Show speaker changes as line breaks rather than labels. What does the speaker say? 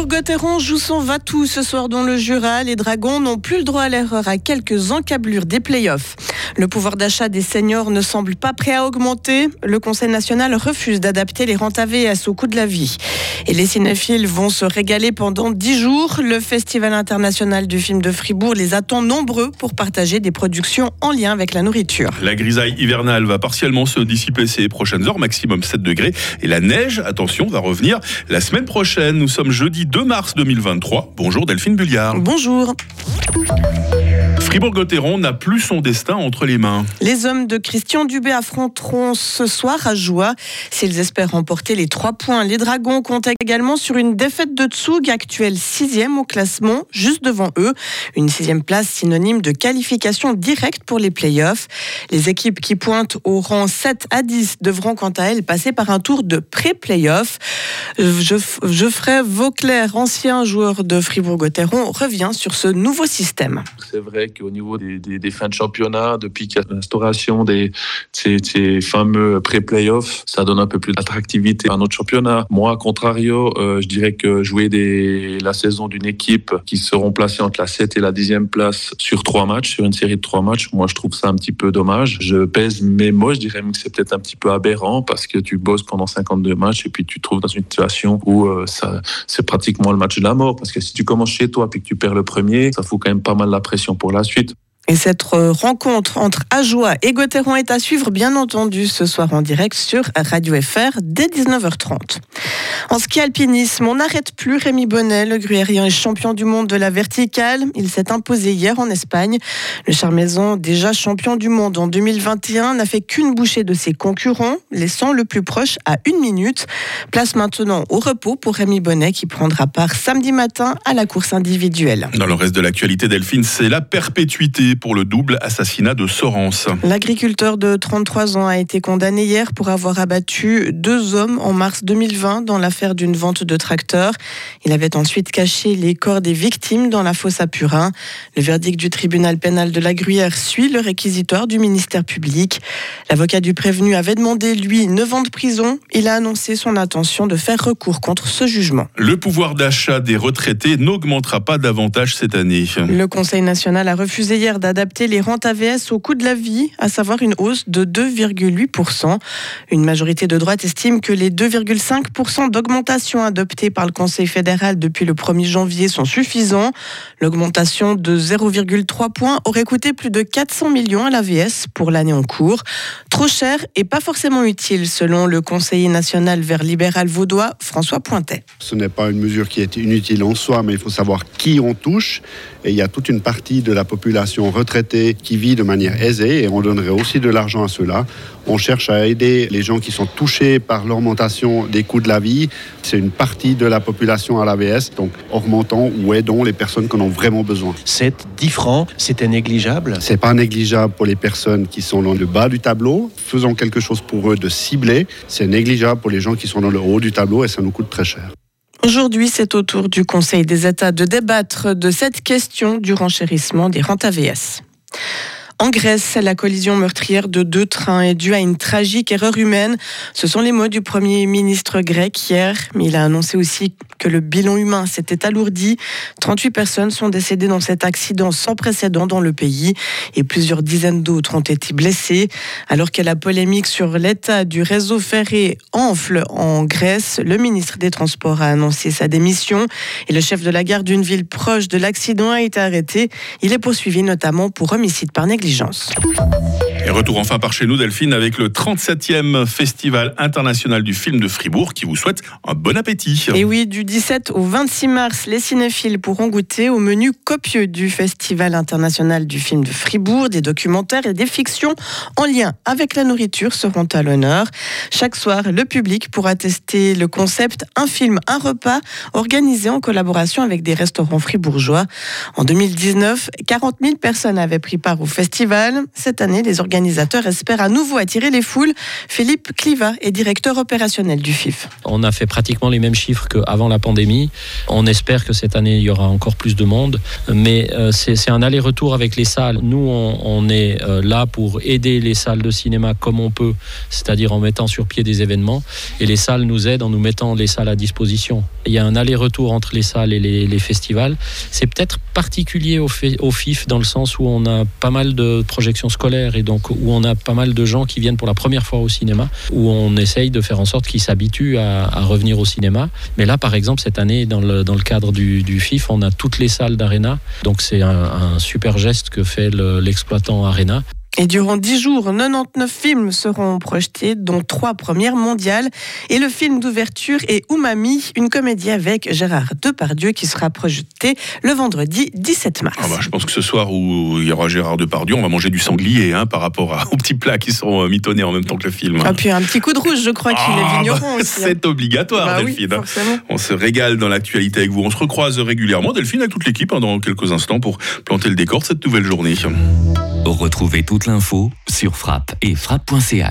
Fribourg-Gotteron joue son va-tout ce soir dans le Jura. Les Dragons n'ont plus le droit à l'erreur à quelques encablures des playoffs. Le pouvoir d'achat des seniors ne semble pas prêt à augmenter. Le Conseil national refuse d'adapter les rentes AVS au coût de la vie. Et les cinéphiles vont se régaler pendant dix jours. Le Festival international du film de Fribourg les attend nombreux pour partager des productions en lien avec la nourriture.
La grisaille hivernale va partiellement se dissiper ces prochaines heures, maximum 7 degrés. Et la neige, attention, va revenir la semaine prochaine. Nous sommes jeudi 2 mars 2023. Bonjour Delphine Bulliard.
Bonjour.
Fribourg-Gotteron n'a plus son destin entre les mains.
Les hommes de Christian Dubé affronteront ce soir à Joie. S'ils espèrent remporter les trois points, les Dragons comptent également sur une défaite de Tsug, actuel sixième au classement, juste devant eux. Une sixième place synonyme de qualification directe pour les playoffs. Les équipes qui pointent au rang 7 à 10 devront quant à elles passer par un tour de pré-playoff. Geoffrey Vauclair, ancien joueur de Fribourg-Gotteron, revient sur ce nouveau système.
C'est vrai que au niveau des, fins de championnat, depuis qu'il y a l'instauration des ces, fameux pré-playoffs, ça donne un peu plus d'attractivité à notre championnat. Moi, à contrario, euh, je dirais que jouer des, la saison d'une équipe qui seront placées entre la 7 et la 10e place sur trois matchs, sur une série de trois matchs, moi, je trouve ça un petit peu dommage. Je pèse mes mots, je dirais même que c'est peut-être un petit peu aberrant parce que tu bosses pendant 52 matchs et puis tu te trouves dans une situation où euh, c'est pratiquement le match de la mort parce que si tu commences chez toi puis que tu perds le premier, ça fout quand même pas mal la pression pour la suite.
Et cette rencontre entre Ajoie et Gauthieron est à suivre, bien entendu, ce soir en direct sur Radio FR dès 19h30. En ski alpinisme, on n'arrête plus Rémi Bonnet. Le gruyérien est champion du monde de la verticale. Il s'est imposé hier en Espagne. Le Charmaison, déjà champion du monde en 2021, n'a fait qu'une bouchée de ses concurrents, laissant le plus proche à une minute. Place maintenant au repos pour Rémi Bonnet qui prendra part samedi matin à la course individuelle.
Dans le reste de l'actualité, Delphine, c'est la perpétuité pour le double assassinat de Sorens.
L'agriculteur de 33 ans a été condamné hier pour avoir abattu deux hommes en mars 2020 dans l'affaire d'une vente de tracteurs. Il avait ensuite caché les corps des victimes dans la fosse à Purin. Le verdict du tribunal pénal de la Gruyère suit le réquisitoire du ministère public. L'avocat du prévenu avait demandé, lui, 9 ans de prison. Il a annoncé son intention de faire recours contre ce jugement.
Le pouvoir d'achat des retraités n'augmentera pas davantage cette année.
Le Conseil national a refusé hier d'adapter les rentes AVS au coût de la vie, à savoir une hausse de 2,8%. Une majorité de droite estime que les 2,5% d'augmentation adoptées par le Conseil fédéral depuis le 1er janvier sont suffisants. L'augmentation de 0,3 points aurait coûté plus de 400 millions à l'AVS pour l'année en cours. Trop cher et pas forcément utile, selon le conseiller national vert libéral vaudois, François Pointet.
Ce n'est pas une mesure qui est inutile en soi, mais il faut savoir qui on touche. Et il y a toute une partie de la population retraitée qui vit de manière aisée et on donnerait aussi de l'argent à cela. On cherche à aider les gens qui sont touchés par l'augmentation des coûts de la vie. C'est une partie de la population à l'AVS, donc augmentons ou aidons les personnes qui en ont vraiment besoin.
C'est 10 francs, c'était négligeable?
C'est pas négligeable pour les personnes qui sont dans le bas du tableau. Faisons quelque chose pour eux de cibler. C'est négligeable pour les gens qui sont dans le haut du tableau et ça nous coûte très cher.
Aujourd'hui, c'est au tour du Conseil des États de débattre de cette question du renchérissement des rentes AVS. En Grèce, la collision meurtrière de deux trains est due à une tragique erreur humaine. Ce sont les mots du Premier ministre grec hier, mais il a annoncé aussi que le bilan humain s'était alourdi. 38 personnes sont décédées dans cet accident sans précédent dans le pays et plusieurs dizaines d'autres ont été blessées. Alors que la polémique sur l'état du réseau ferré enfle en Grèce, le ministre des Transports a annoncé sa démission et le chef de la gare d'une ville proche de l'accident a été arrêté. Il est poursuivi notamment pour homicide par négligence intelligence.
Et retour enfin par chez nous, Delphine, avec le 37e Festival international du film de Fribourg qui vous souhaite un bon appétit.
Et oui, du 17 au 26 mars, les cinéphiles pourront goûter au menu copieux du Festival international du film de Fribourg. Des documentaires et des fictions en lien avec la nourriture seront à l'honneur. Chaque soir, le public pourra tester le concept Un film, un repas, organisé en collaboration avec des restaurants fribourgeois. En 2019, 40 000 personnes avaient pris part au festival. Cette année, les organisateurs organisateurs espèrent à nouveau attirer les foules. Philippe Cliva est directeur opérationnel du FIF.
On a fait pratiquement les mêmes chiffres qu'avant la pandémie. On espère que cette année, il y aura encore plus de monde. Mais euh, c'est un aller-retour avec les salles. Nous, on, est euh, là pour aider les salles de cinéma comme on peut, c'est-à-dire en mettant sur pied des événements. Et les salles nous aident en nous mettant les salles à disposition. Il y a un aller-retour entre les salles et les, festivals. C'est peut-être particulier au, au, FIF dans le sens où on a pas mal de projections scolaires et donc où on a pas mal de gens qui viennent pour la première fois au cinéma, où on essaye de faire en sorte qu'ils s'habituent à, revenir au cinéma. Mais là, par exemple, cette année, dans le, cadre du, FIF, on a toutes les salles d'Arena. Donc c'est un, super geste que fait l'exploitant Arena.
Et durant dix jours, 99 films seront projetés, dont trois premières mondiales. Et le film d'ouverture est Umami, une comédie avec Gérard Depardieu qui sera projetée le vendredi 17 mars.
Ah bah, je pense que ce soir où il y aura Gérard Depardieu, on va manger du sanglier hein, par rapport aux petits plats qui seront euh, mitonnés en même temps que le film.
Et ah, puis un petit coup de rouge, je crois qu'il est ah, vigneron bah,
aussi. Hein. C'est obligatoire, bah Delphine. on se régale dans l'actualité avec vous. On se recroise régulièrement, Delphine, avec toute l'équipe, hein, dans quelques instants pour planter le décor de cette nouvelle journée.
Retrouvez toute l'info sur frappe et frappe.ch.